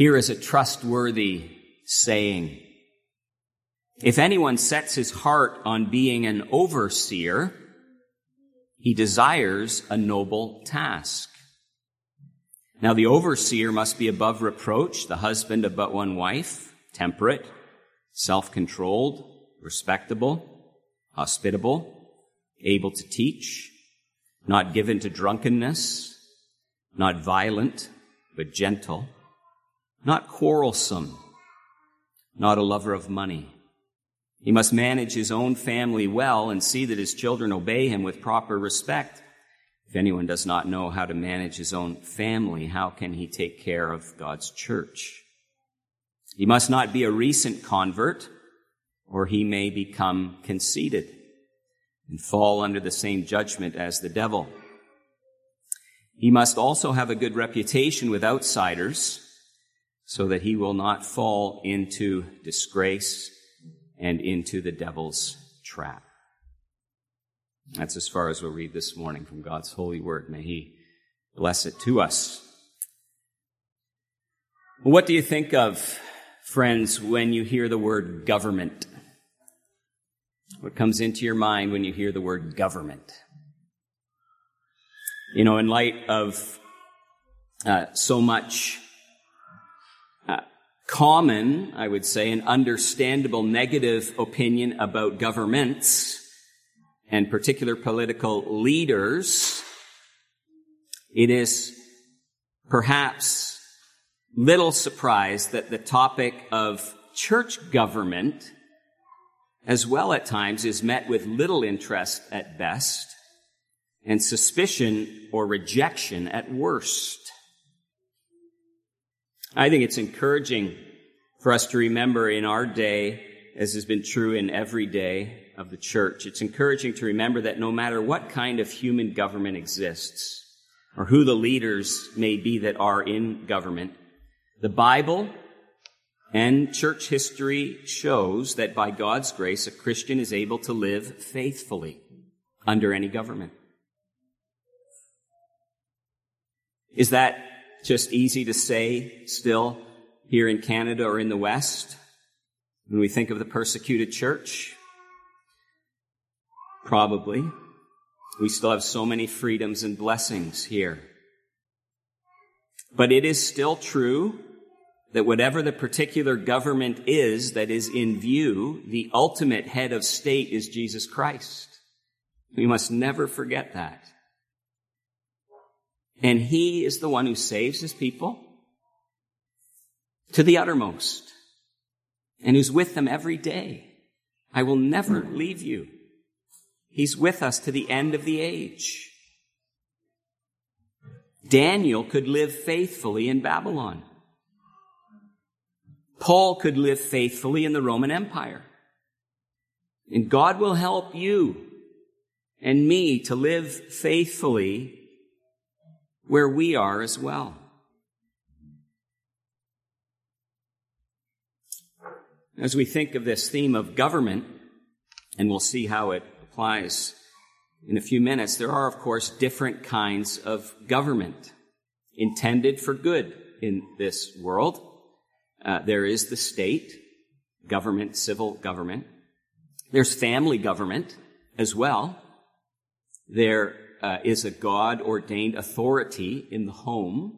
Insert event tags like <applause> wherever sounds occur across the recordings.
Here is a trustworthy saying. If anyone sets his heart on being an overseer, he desires a noble task. Now the overseer must be above reproach, the husband of but one wife, temperate, self-controlled, respectable, hospitable, able to teach, not given to drunkenness, not violent, but gentle, not quarrelsome, not a lover of money. He must manage his own family well and see that his children obey him with proper respect. If anyone does not know how to manage his own family, how can he take care of God's church? He must not be a recent convert, or he may become conceited and fall under the same judgment as the devil. He must also have a good reputation with outsiders so that he will not fall into disgrace and into the devil's trap. That's as far as we'll read this morning from God's holy word. May he bless it to us. What do you think of, friends, when you hear the word government? What comes into your mind when you hear the word government? You know, in light of uh, so much common, I would say, an understandable negative opinion about governments and particular political leaders, it is perhaps little surprise that the topic of church government as well at times is met with little interest at best and suspicion or rejection at worst. I think it's encouraging for us to remember in our day, as has been true in every day of the church, it's encouraging to remember that no matter what kind of human government exists, or who the leaders may be that are in government, the Bible and church history shows that by God's grace, a Christian is able to live faithfully under any government. Is that just easy to say still here in Canada or in the West when we think of the persecuted church? Probably. We still have so many freedoms and blessings here. But it is still true that whatever the particular government is that is in view, the ultimate head of state is Jesus Christ. We must never forget that. And he is the one who saves his people to the uttermost and who's with them every day. I will never leave you. He's with us to the end of the age. Daniel could live faithfully in Babylon. Paul could live faithfully in the Roman Empire. And God will help you and me to live faithfully where we are as well. As we think of this theme of government, and we'll see how it applies in a few minutes, there are, of course, different kinds of government intended for good in this world uh, there is the state, government, civil government. There's family government as well. There uh, is a God ordained authority in the home.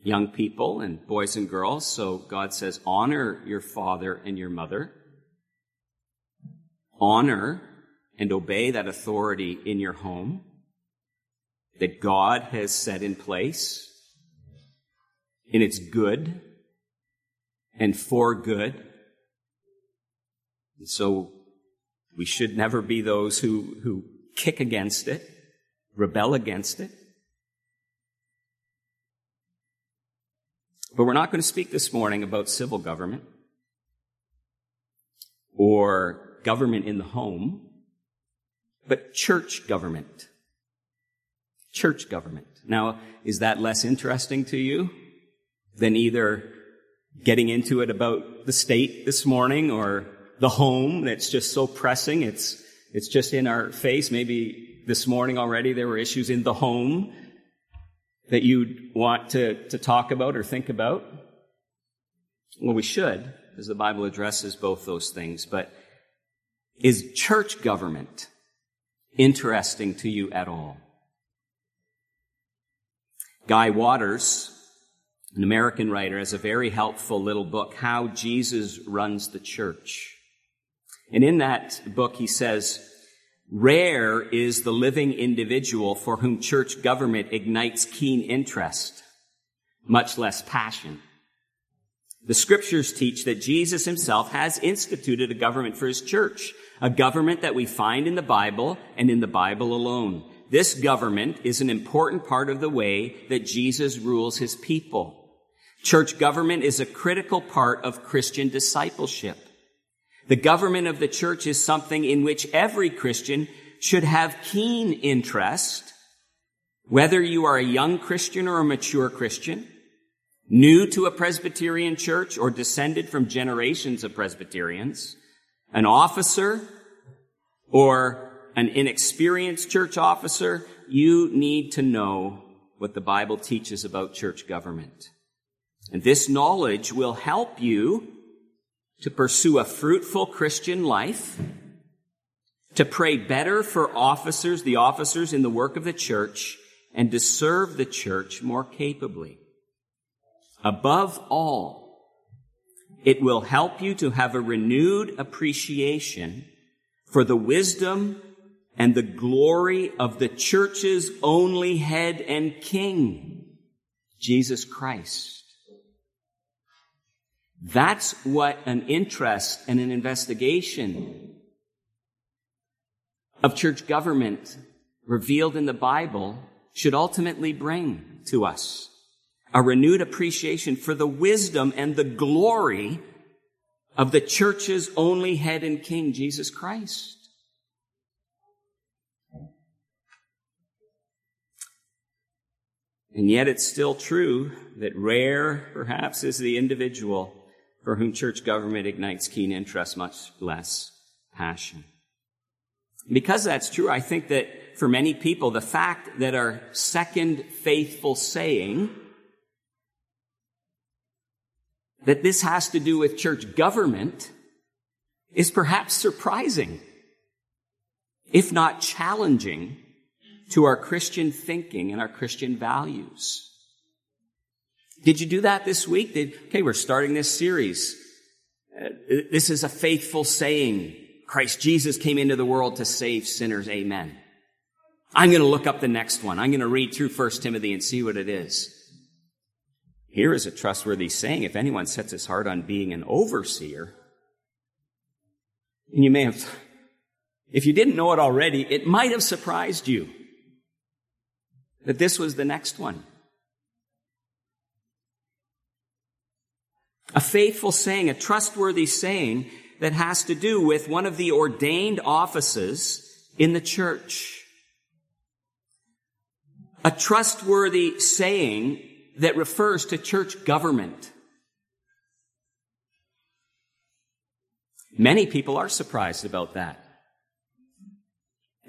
Young people and boys and girls. So God says, honor your father and your mother. Honor and obey that authority in your home that God has set in place. And it's good and for good. And so we should never be those who, who kick against it, rebel against it. But we're not going to speak this morning about civil government or government in the home, but church government. Church government. Now, is that less interesting to you than either getting into it about the state this morning or the home that's just so pressing. It's, it's just in our face. Maybe this morning already there were issues in the home that you'd want to, to talk about or think about? Well, we should, as the Bible addresses both those things, but is church government interesting to you at all? Guy Waters, an American writer, has a very helpful little book, How Jesus Runs the Church. And in that book, he says, Rare is the living individual for whom church government ignites keen interest, much less passion. The scriptures teach that Jesus himself has instituted a government for his church, a government that we find in the Bible and in the Bible alone. This government is an important part of the way that Jesus rules his people. Church government is a critical part of Christian discipleship. The government of the church is something in which every Christian should have keen interest, whether you are a young Christian or a mature Christian, new to a Presbyterian church or descended from generations of Presbyterians, an officer or an inexperienced church officer, you need to know what the Bible teaches about church government. And this knowledge will help you to pursue a fruitful Christian life, to pray better for officers, the officers in the work of the church, and to serve the church more capably. Above all, it will help you to have a renewed appreciation for the wisdom and the glory of the church's only head and king, Jesus Christ. That's what an interest and an investigation of church government revealed in the Bible should ultimately bring to us. A renewed appreciation for the wisdom and the glory of the church's only head and king, Jesus Christ. And yet it's still true that rare, perhaps, is the individual for whom church government ignites keen interest, much less passion. Because that's true, I think that for many people, the fact that our second faithful saying that this has to do with church government is perhaps surprising, if not challenging, to our Christian thinking and our Christian values. Did you do that this week? Did, okay, we're starting this series. Uh, this is a faithful saying. Christ Jesus came into the world to save sinners. Amen. I'm going to look up the next one. I'm going to read through 1 Timothy and see what it is. Here is a trustworthy saying. If anyone sets his heart on being an overseer, and you may have, if you didn't know it already, it might have surprised you that this was the next one. A faithful saying, a trustworthy saying that has to do with one of the ordained offices in the church. A trustworthy saying that refers to church government. Many people are surprised about that.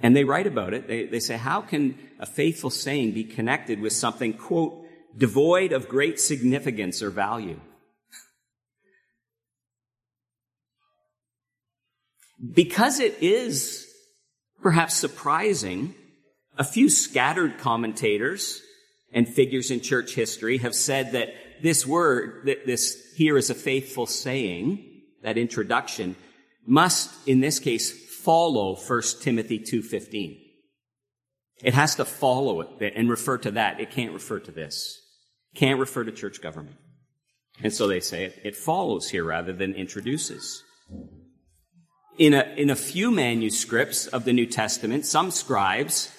And they write about it. They, they say, how can a faithful saying be connected with something, quote, devoid of great significance or value? Because it is perhaps surprising, a few scattered commentators and figures in church history have said that this word, that this here is a faithful saying, that introduction, must, in this case, follow 1 Timothy 2.15. It has to follow it and refer to that. It can't refer to this. Can't refer to church government. And so they say it, it follows here rather than introduces in a, in a few manuscripts of the New Testament, some scribes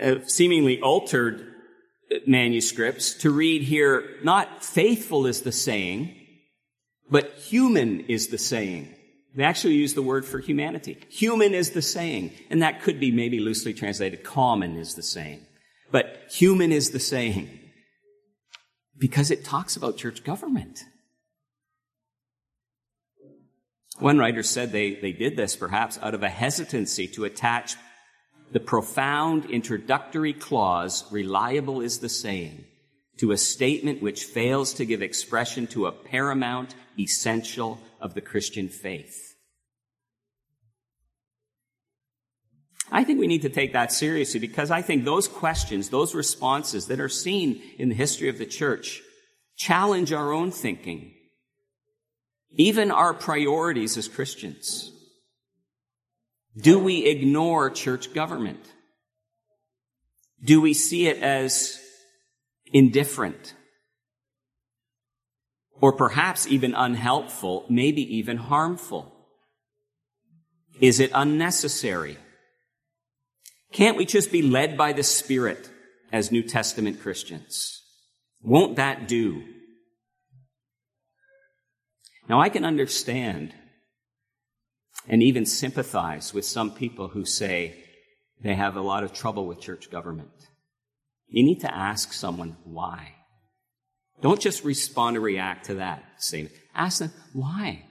uh, seemingly altered manuscripts to read here, not faithful is the saying, but human is the saying. They actually use the word for humanity. Human is the saying. And that could be maybe loosely translated, common is the saying. But human is the saying. Because it talks about church government. One writer said they, they did this perhaps out of a hesitancy to attach the profound introductory clause, reliable is the saying, to a statement which fails to give expression to a paramount essential of the Christian faith. I think we need to take that seriously because I think those questions, those responses that are seen in the history of the church challenge our own thinking, even our priorities as Christians. Do we ignore church government? Do we see it as indifferent? Or perhaps even unhelpful, maybe even harmful? Is it unnecessary? Can't we just be led by the Spirit as New Testament Christians? Won't that do? Now I can understand and even sympathize with some people who say they have a lot of trouble with church government. You need to ask someone why. Don't just respond or react to that statement. Ask them why.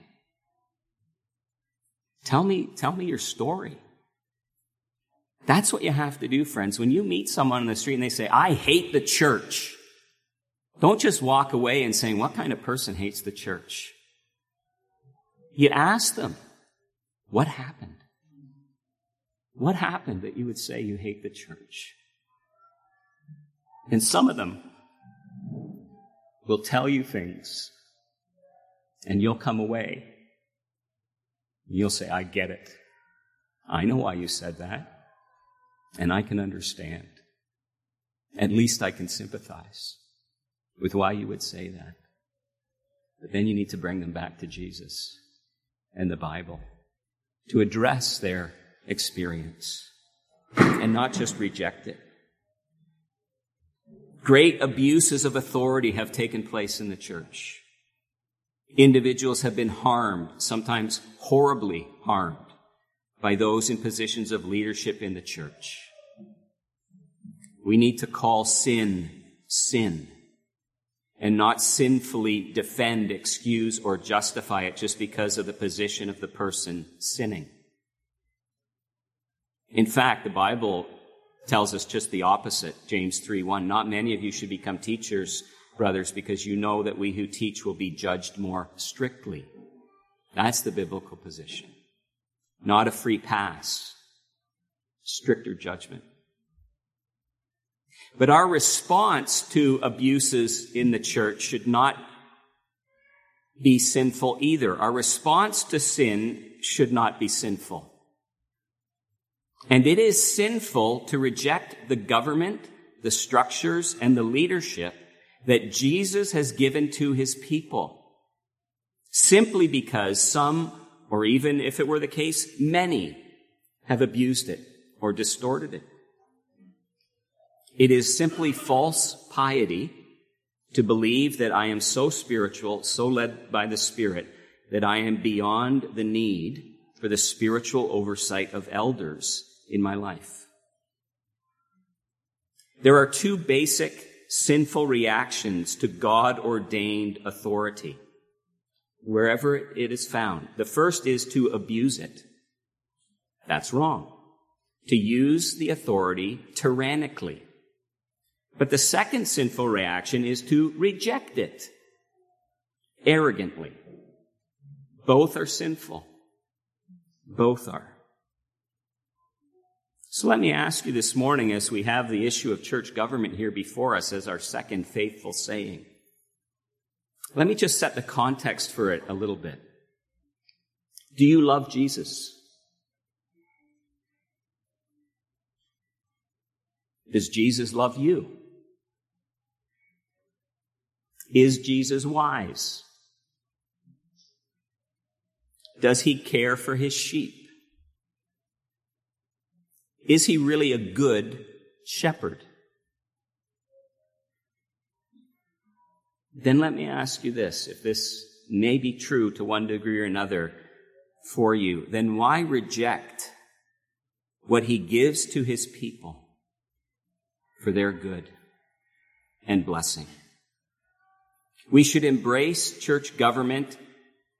Tell me, tell me your story. That's what you have to do, friends. When you meet someone on the street and they say, I hate the church, don't just walk away and saying, what kind of person hates the church? You ask them, what happened? What happened that you would say you hate the church? And some of them will tell you things, and you'll come away. You'll say, I get it. I know why you said that, and I can understand. At least I can sympathize with why you would say that. But then you need to bring them back to Jesus and the Bible to address their experience and not just reject it. Great abuses of authority have taken place in the church. Individuals have been harmed, sometimes horribly harmed, by those in positions of leadership in the church. We need to call sin sin and not sinfully defend, excuse, or justify it just because of the position of the person sinning. In fact, the Bible tells us just the opposite. James 3 1. Not many of you should become teachers, brothers, because you know that we who teach will be judged more strictly. That's the biblical position. Not a free pass. Stricter judgment. But our response to abuses in the church should not be sinful either. Our response to sin should not be sinful. And it is sinful to reject the government, the structures, and the leadership that Jesus has given to his people simply because some, or even if it were the case, many have abused it or distorted it. It is simply false piety to believe that I am so spiritual, so led by the Spirit, that I am beyond the need for the spiritual oversight of elders in my life. There are two basic sinful reactions to God ordained authority, wherever it is found. The first is to abuse it. That's wrong. To use the authority tyrannically. But the second sinful reaction is to reject it arrogantly. Both are sinful. Both are. So let me ask you this morning as we have the issue of church government here before us as our second faithful saying. Let me just set the context for it a little bit. Do you love Jesus? Does Jesus love you? Is Jesus wise? Does he care for his sheep? Is he really a good shepherd? Then let me ask you this if this may be true to one degree or another for you, then why reject what he gives to his people for their good and blessing? We should embrace church government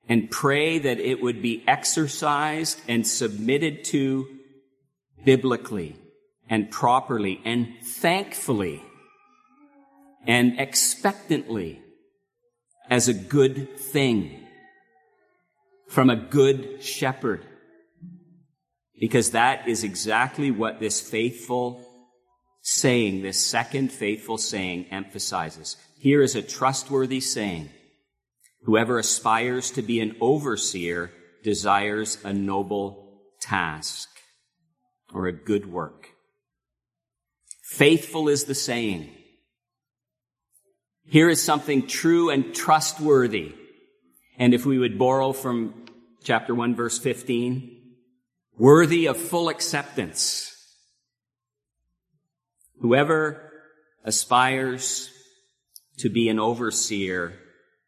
and pray that it would be exercised and submitted to biblically and properly and thankfully and expectantly as a good thing from a good shepherd. Because that is exactly what this faithful saying, this second faithful saying emphasizes. Here is a trustworthy saying. Whoever aspires to be an overseer desires a noble task or a good work. Faithful is the saying. Here is something true and trustworthy. And if we would borrow from chapter 1 verse 15, worthy of full acceptance. Whoever aspires to be an overseer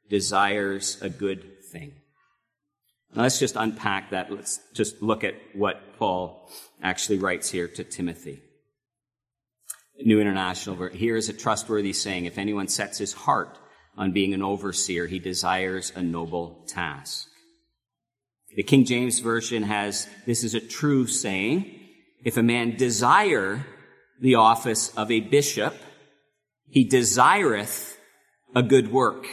desires a good thing. Now let's just unpack that. Let's just look at what Paul actually writes here to Timothy. New International, here is a trustworthy saying, if anyone sets his heart on being an overseer, he desires a noble task. The King James Version has, this is a true saying, if a man desire the office of a bishop, he desireth a good work.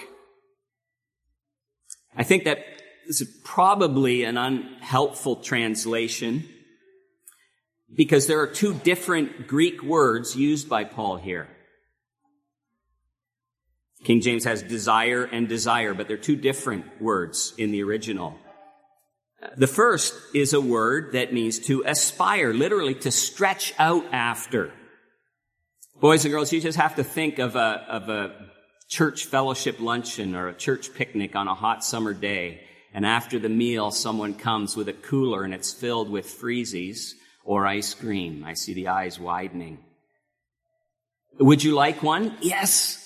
I think that this is probably an unhelpful translation because there are two different Greek words used by Paul here. King James has desire and desire, but they're two different words in the original. The first is a word that means to aspire, literally to stretch out after. Boys and girls, you just have to think of a, of a church fellowship luncheon or a church picnic on a hot summer day. And after the meal, someone comes with a cooler and it's filled with freezies or ice cream. I see the eyes widening. Would you like one? Yes.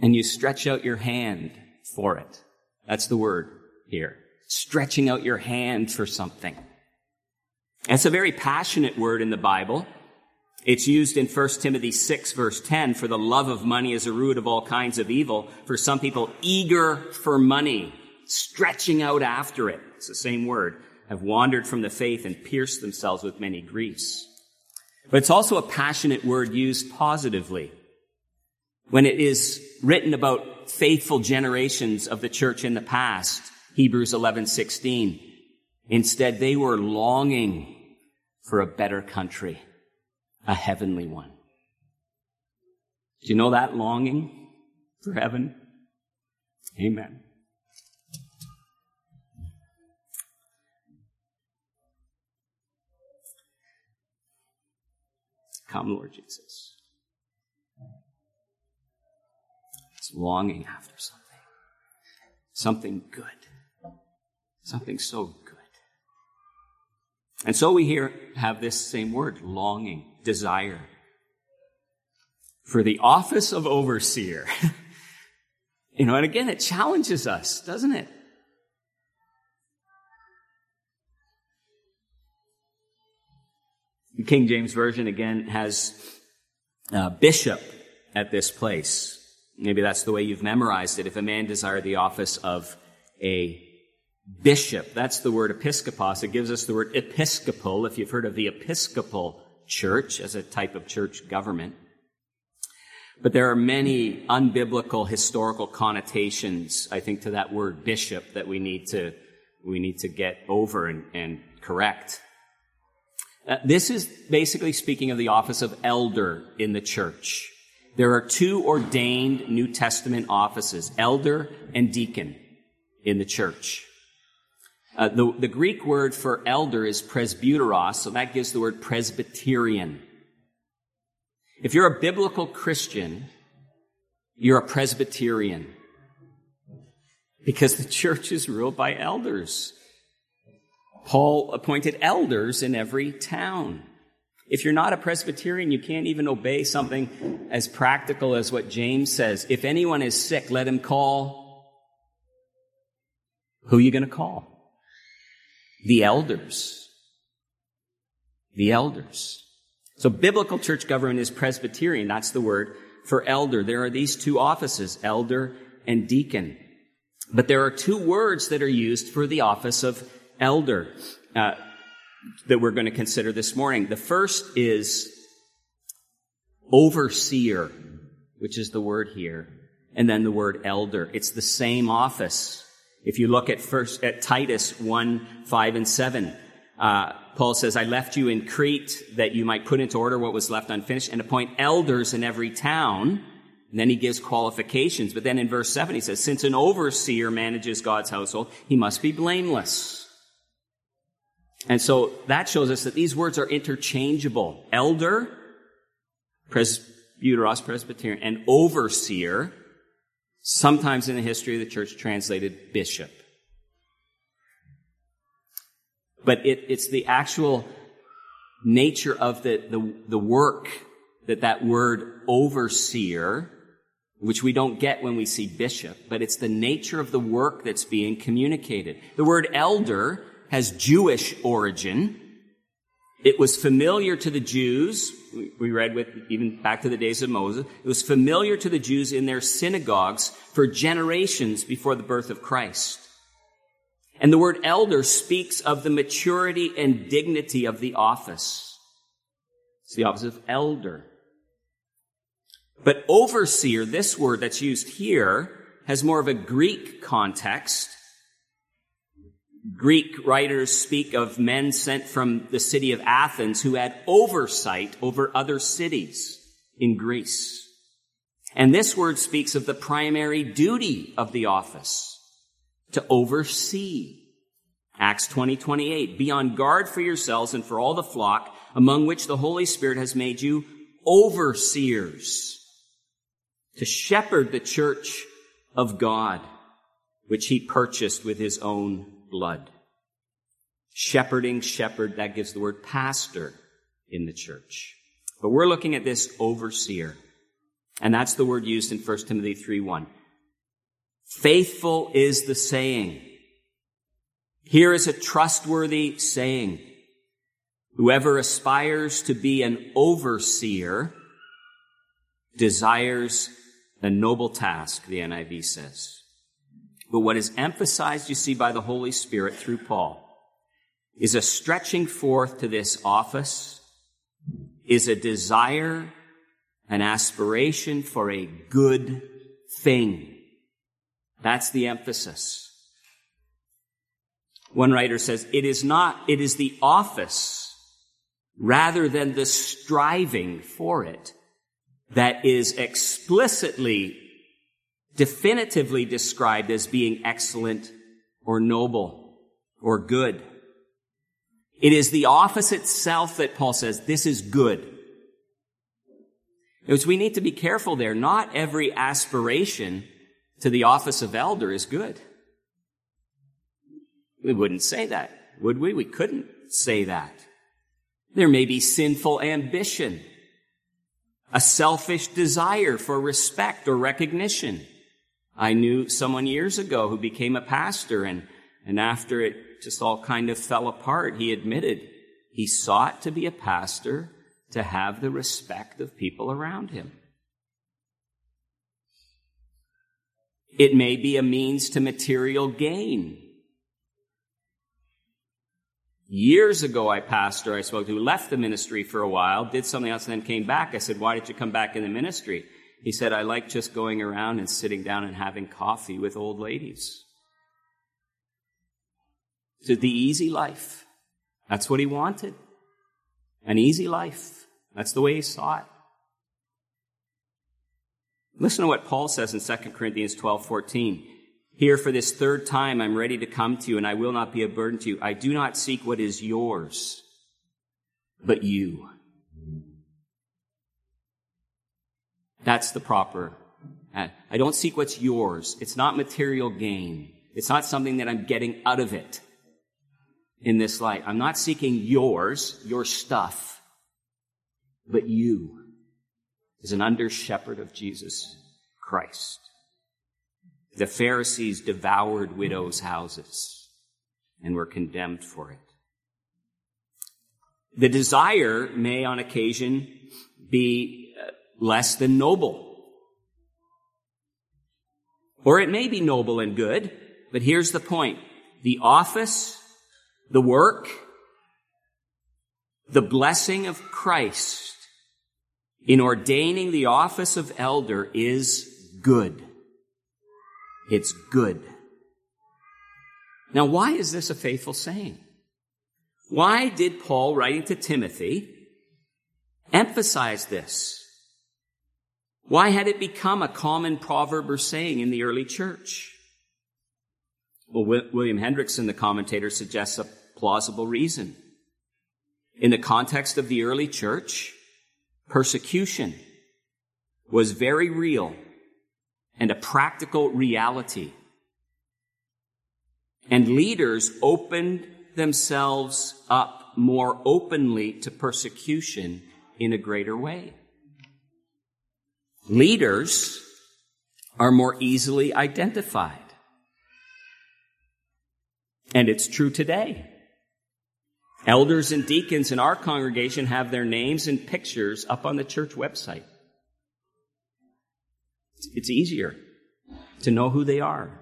And you stretch out your hand for it. That's the word here. Stretching out your hand for something. It's a very passionate word in the Bible. It's used in 1 Timothy 6 verse 10 for the love of money is a root of all kinds of evil. For some people, eager for money, stretching out after it. It's the same word have wandered from the faith and pierced themselves with many griefs. But it's also a passionate word used positively. When it is written about faithful generations of the church in the past, Hebrews 11:16, instead they were longing for a better country, a heavenly one. Do you know that longing for heaven? Amen. Come, Lord Jesus. It's longing after something. Something good. Something so good. And so we here have this same word, longing, desire. For the office of overseer. <laughs> you know, and again, it challenges us, doesn't it? The King James Version again has uh, bishop at this place. Maybe that's the way you've memorized it. If a man desire the office of a bishop, that's the word episkopos. It gives us the word episcopal, if you've heard of the episcopal church as a type of church government. But there are many unbiblical historical connotations, I think, to that word bishop that we need to, we need to get over and, and correct. Uh, this is basically speaking of the office of elder in the church. There are two ordained New Testament offices, elder and deacon in the church. Uh, the, the Greek word for elder is presbyteros, so that gives the word Presbyterian. If you're a biblical Christian, you're a Presbyterian. Because the church is ruled by elders. Paul appointed elders in every town. If you're not a Presbyterian, you can't even obey something as practical as what James says. If anyone is sick, let him call. Who are you going to call? The elders. The elders. So biblical church government is Presbyterian. That's the word for elder. There are these two offices, elder and deacon. But there are two words that are used for the office of elder uh, that we're going to consider this morning. The first is overseer, which is the word here, and then the word elder. It's the same office. If you look at first at Titus 1, 5, and 7, uh, Paul says, I left you in Crete that you might put into order what was left unfinished and appoint elders in every town. And then he gives qualifications. But then in verse 7, he says, Since an overseer manages God's household, he must be blameless. And so that shows us that these words are interchangeable. Elder, presbyteros, Presbyterian, and overseer, sometimes in the history of the church translated bishop. But it, it's the actual nature of the, the, the work that that word overseer, which we don't get when we see bishop, but it's the nature of the work that's being communicated. The word elder has Jewish origin. It was familiar to the Jews. We read with even back to the days of Moses. It was familiar to the Jews in their synagogues for generations before the birth of Christ. And the word elder speaks of the maturity and dignity of the office. It's the office of elder. But overseer, this word that's used here, has more of a Greek context. Greek writers speak of men sent from the city of Athens who had oversight over other cities in Greece. And this word speaks of the primary duty of the office to oversee. Acts 20, 28. Be on guard for yourselves and for all the flock among which the Holy Spirit has made you overseers to shepherd the church of God, which he purchased with his own blood. Shepherding, shepherd, that gives the word pastor in the church. But we're looking at this overseer. And that's the word used in 1 Timothy 3 1. Faithful is the saying. Here is a trustworthy saying. Whoever aspires to be an overseer desires a noble task, the NIV says. But what is emphasized, you see, by the Holy Spirit through Paul is a stretching forth to this office, is a desire, an aspiration for a good thing. That's the emphasis. One writer says, it is not, it is the office rather than the striving for it that is explicitly, definitively described as being excellent or noble or good. It is the office itself that Paul says, this is good. Because we need to be careful there. Not every aspiration to the office of elder is good. We wouldn't say that, would we? We couldn't say that. There may be sinful ambition, a selfish desire for respect or recognition. I knew someone years ago who became a pastor and, and after it just all kind of fell apart, he admitted he sought to be a pastor to have the respect of people around him. It may be a means to material gain. Years ago, I pastor I spoke to left the ministry for a while, did something else, and then came back. I said, Why did you come back in the ministry? He said, I like just going around and sitting down and having coffee with old ladies. So the easy life. That's what he wanted. An easy life. That's the way he saw it. Listen to what Paul says in 2 Corinthians 12, 14. Here for this third time, I'm ready to come to you and I will not be a burden to you. I do not seek what is yours, but you. That's the proper. Uh, I don't seek what's yours. It's not material gain. It's not something that I'm getting out of it in this life. I'm not seeking yours, your stuff, but you as an under shepherd of Jesus Christ. The Pharisees devoured widows' houses and were condemned for it. The desire may on occasion be less than noble. Or it may be noble and good, but here's the point. The office, the work, the blessing of Christ in ordaining the office of elder is good. It's good. Now, why is this a faithful saying? Why did Paul, writing to Timothy, emphasize this? Why had it become a common proverb or saying in the early church? Well, William Hendriksen, the commentator, suggests a plausible reason. In the context of the early church, persecution was very real and a practical reality. And leaders opened themselves up more openly to persecution in a greater way. Leaders are more easily identified. And it's true today. Elders and deacons in our congregation have their names and pictures up on the church website. It's easier to know who they are,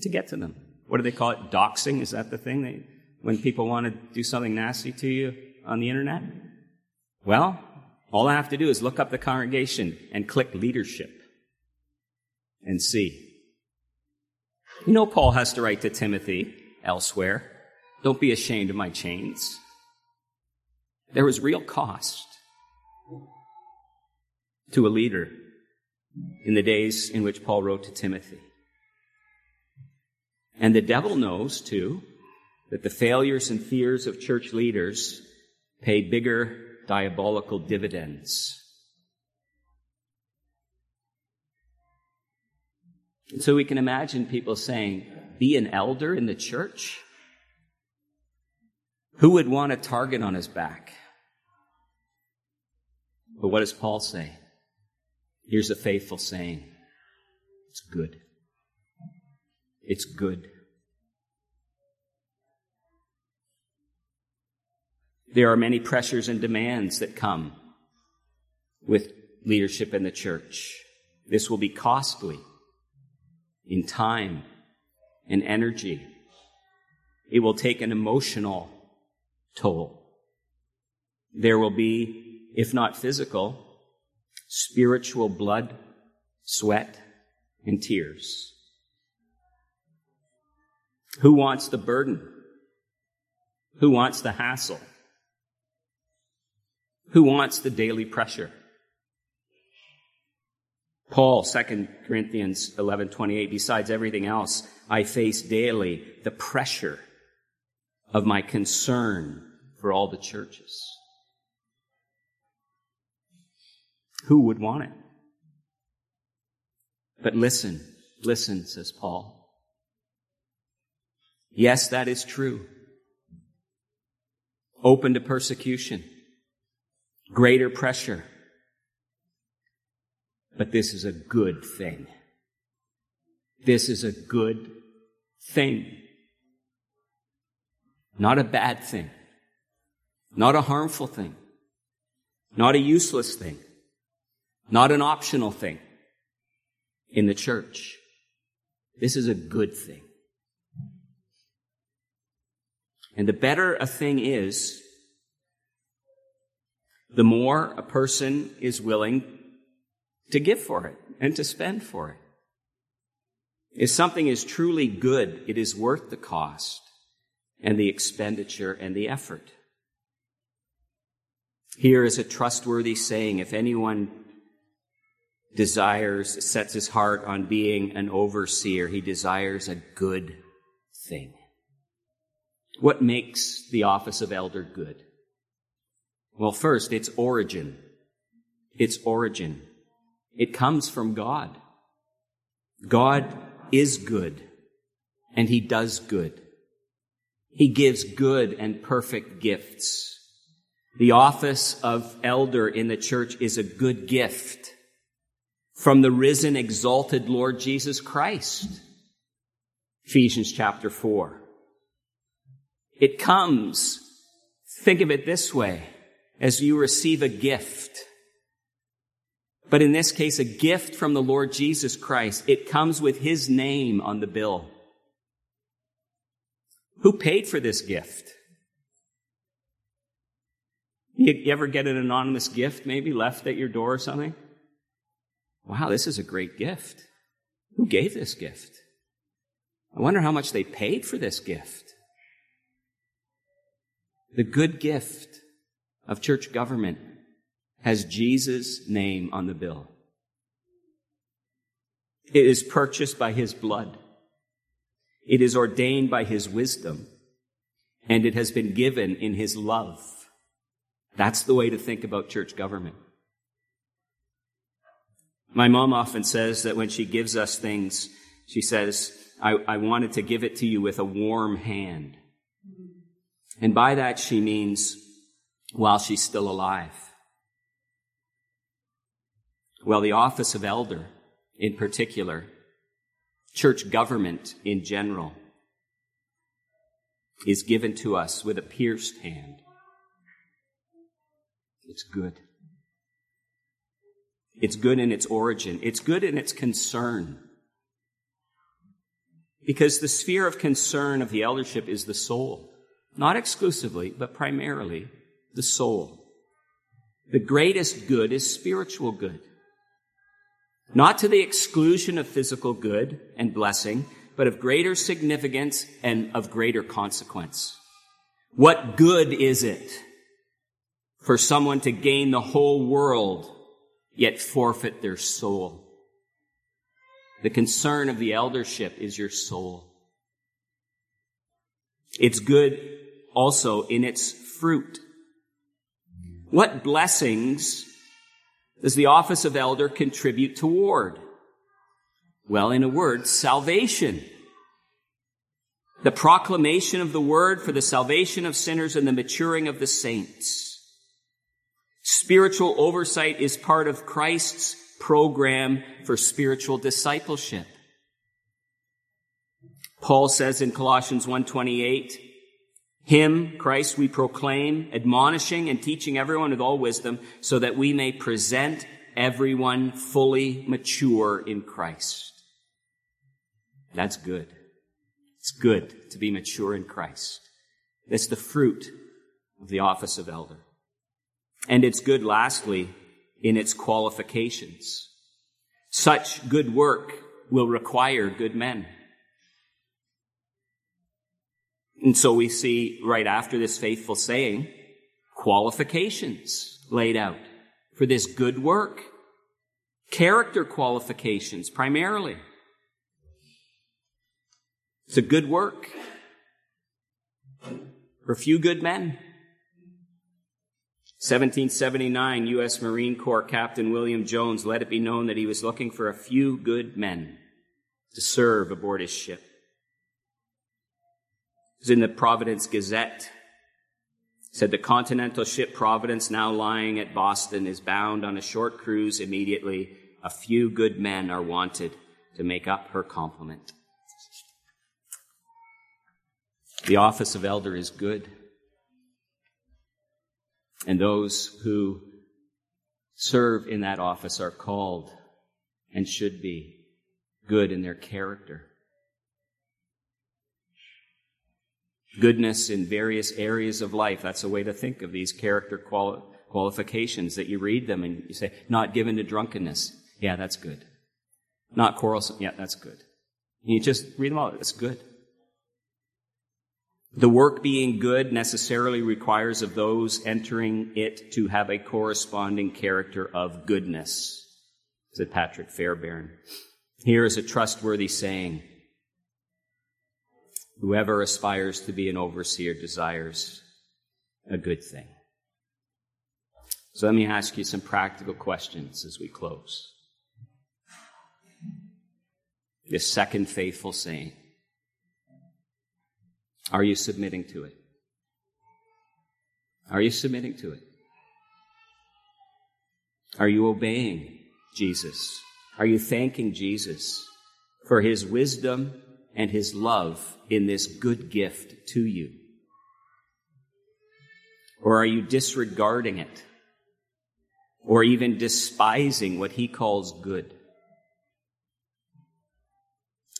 to get to them. What do they call it? Doxing? Is that the thing? They, when people want to do something nasty to you on the internet? Well, all I have to do is look up the congregation and click leadership and see. You know, Paul has to write to Timothy elsewhere. Don't be ashamed of my chains. There was real cost to a leader in the days in which Paul wrote to Timothy. And the devil knows, too, that the failures and fears of church leaders pay bigger diabolical dividends. And so we can imagine people saying, be an elder in the church? Who would want a target on his back? But what does Paul say? Here's a faithful saying it's good. It's good. There are many pressures and demands that come with leadership in the church. This will be costly in time and energy. It will take an emotional toll. There will be, if not physical, spiritual blood, sweat, and tears. Who wants the burden? Who wants the hassle? Who wants the daily pressure? Paul, 2 Corinthians 11, 28, besides everything else, I face daily the pressure of my concern for all the churches. Who would want it? But listen, listen, says Paul. Yes, that is true. Open to persecution, greater pressure, but this is a good thing. This is a good thing. Not a bad thing. Not a harmful thing. Not a useless thing. Not an optional thing in the church. This is a good thing. And the better a thing is, the more a person is willing to give for it and to spend for it. If something is truly good, it is worth the cost and the expenditure and the effort. Here is a trustworthy saying. If anyone desires, sets his heart on being an overseer, he desires a good thing. What makes the office of elder good? Well, first, its origin. Its origin. It comes from God. God is good, and He does good. He gives good and perfect gifts. The office of elder in the church is a good gift from the risen, exalted Lord Jesus Christ. Ephesians chapter 4. It comes, think of it this way, as you receive a gift but in this case, a gift from the Lord Jesus Christ. It comes with his name on the bill. Who paid for this gift? You ever get an anonymous gift maybe left at your door or something? Wow, this is a great gift. Who gave this gift? I wonder how much they paid for this gift. The good gift of church government has Jesus' name on the bill. It is purchased by his blood. It is ordained by his wisdom. And it has been given in his love. That's the way to think about church government. My mom often says that when she gives us things, she says, I, I wanted to give it to you with a warm hand. And by that she means while she's still alive. Well, the office of elder in particular, church government in general, is given to us with a pierced hand. It's good. It's good in its origin. It's good in its concern. Because the sphere of concern of the eldership is the soul. Not exclusively, but primarily the soul. The greatest good is spiritual good. Not to the exclusion of physical good and blessing, but of greater significance and of greater consequence. What good is it for someone to gain the whole world yet forfeit their soul? The concern of the eldership is your soul. It's good also in its fruit. What blessings does the office of elder contribute toward? Well, in a word, salvation. The proclamation of the word for the salvation of sinners and the maturing of the saints. Spiritual oversight is part of Christ's program for spiritual discipleship. Paul says in Colossians 128, him, Christ, we proclaim, admonishing and teaching everyone with all wisdom, so that we may present everyone fully mature in Christ. That's good. It's good to be mature in Christ. That's the fruit of the office of elder. And it's good, lastly, in its qualifications. Such good work will require good men. And so we see right after this faithful saying, qualifications laid out for this good work. Character qualifications primarily. It's a good work for a few good men. 1779, U.S. Marine Corps Captain William Jones let it be known that he was looking for a few good men to serve aboard his ship was in the Providence Gazette. Said the continental ship Providence, now lying at Boston, is bound on a short cruise immediately. A few good men are wanted to make up her complement. The office of elder is good. And those who serve in that office are called and should be good in their character. Goodness in various areas of life. That's a way to think of these character quali- qualifications that you read them and you say, not given to drunkenness. Yeah, that's good. Not quarrelsome. Yeah, that's good. And you just read them all. That's good. The work being good necessarily requires of those entering it to have a corresponding character of goodness, said Patrick Fairbairn. Here is a trustworthy saying. Whoever aspires to be an overseer desires a good thing. So let me ask you some practical questions as we close. This second faithful saying. Are you submitting to it? Are you submitting to it? Are you obeying Jesus? Are you thanking Jesus for his wisdom and his love in this good gift to you? Or are you disregarding it? Or even despising what he calls good?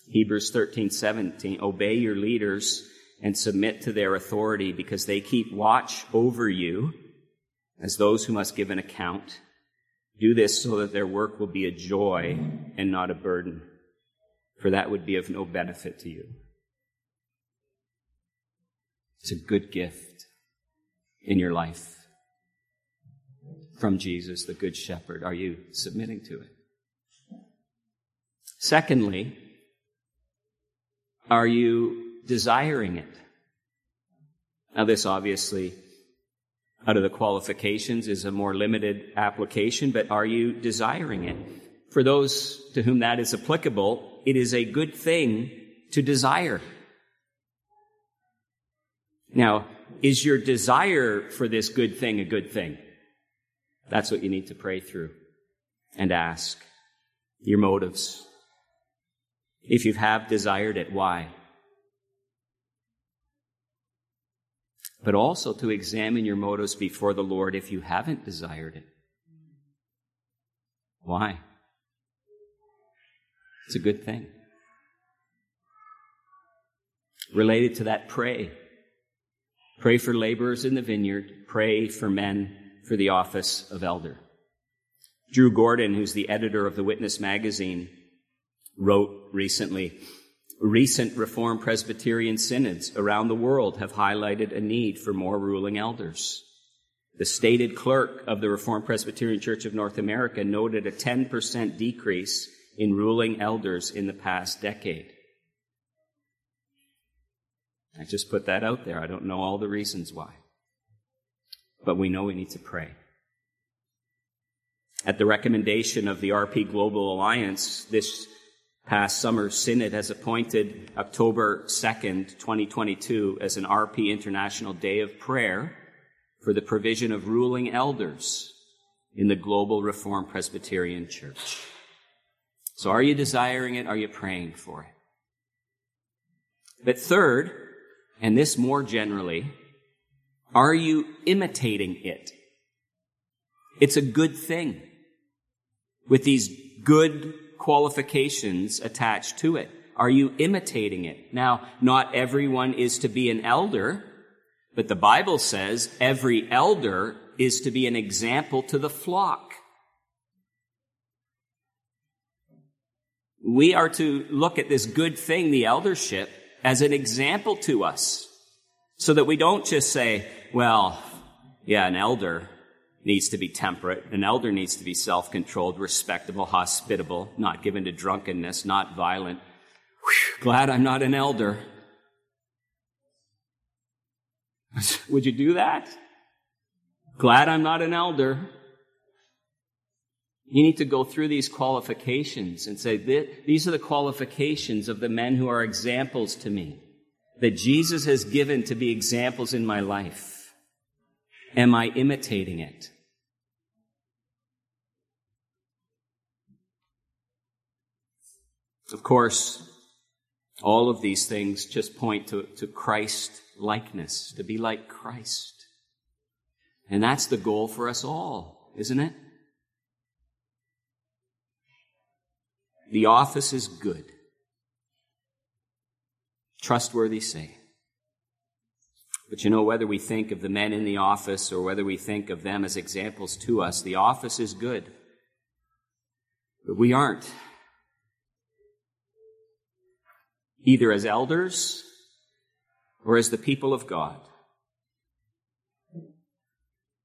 Hebrews 13, 17, obey your leaders and submit to their authority because they keep watch over you as those who must give an account. Do this so that their work will be a joy and not a burden, for that would be of no benefit to you. It's a good gift in your life from Jesus, the Good Shepherd. Are you submitting to it? Secondly, are you desiring it? Now, this obviously, out of the qualifications, is a more limited application, but are you desiring it? For those to whom that is applicable, it is a good thing to desire. Now, is your desire for this good thing a good thing? That's what you need to pray through and ask. Your motives. If you have desired it, why? But also to examine your motives before the Lord if you haven't desired it. Why? It's a good thing. Related to that, pray. Pray for laborers in the vineyard. Pray for men for the office of elder. Drew Gordon, who's the editor of the Witness magazine, wrote recently, recent Reformed Presbyterian synods around the world have highlighted a need for more ruling elders. The stated clerk of the Reformed Presbyterian Church of North America noted a 10% decrease in ruling elders in the past decade. I just put that out there. I don't know all the reasons why. But we know we need to pray. At the recommendation of the RP Global Alliance, this past summer synod has appointed October 2nd, 2022 as an RP International Day of Prayer for the provision of ruling elders in the Global Reformed Presbyterian Church. So are you desiring it? Are you praying for it? But third, and this more generally, are you imitating it? It's a good thing with these good qualifications attached to it. Are you imitating it? Now, not everyone is to be an elder, but the Bible says every elder is to be an example to the flock. We are to look at this good thing, the eldership, as an example to us. So that we don't just say, well, yeah, an elder needs to be temperate. An elder needs to be self-controlled, respectable, hospitable, not given to drunkenness, not violent. Whew, glad I'm not an elder. <laughs> Would you do that? Glad I'm not an elder. You need to go through these qualifications and say, these are the qualifications of the men who are examples to me, that Jesus has given to be examples in my life. Am I imitating it? Of course, all of these things just point to, to Christ likeness, to be like Christ. And that's the goal for us all, isn't it? The office is good. Trustworthy say. But you know, whether we think of the men in the office or whether we think of them as examples to us, the office is good. But we aren't. Either as elders or as the people of God.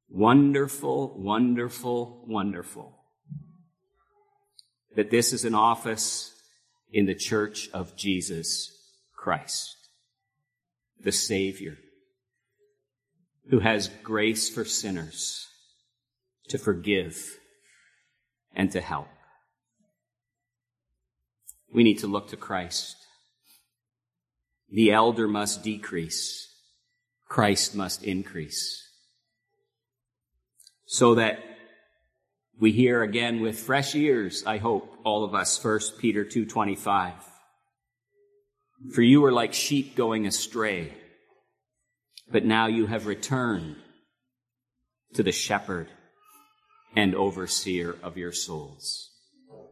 Wonderful, wonderful, wonderful that this is an office in the church of Jesus Christ, the Savior, who has grace for sinners to forgive and to help. We need to look to Christ. The elder must decrease. Christ must increase. So that we hear again with fresh ears, I hope, all of us, 1 Peter 2.25. For you were like sheep going astray, but now you have returned to the shepherd and overseer of your souls.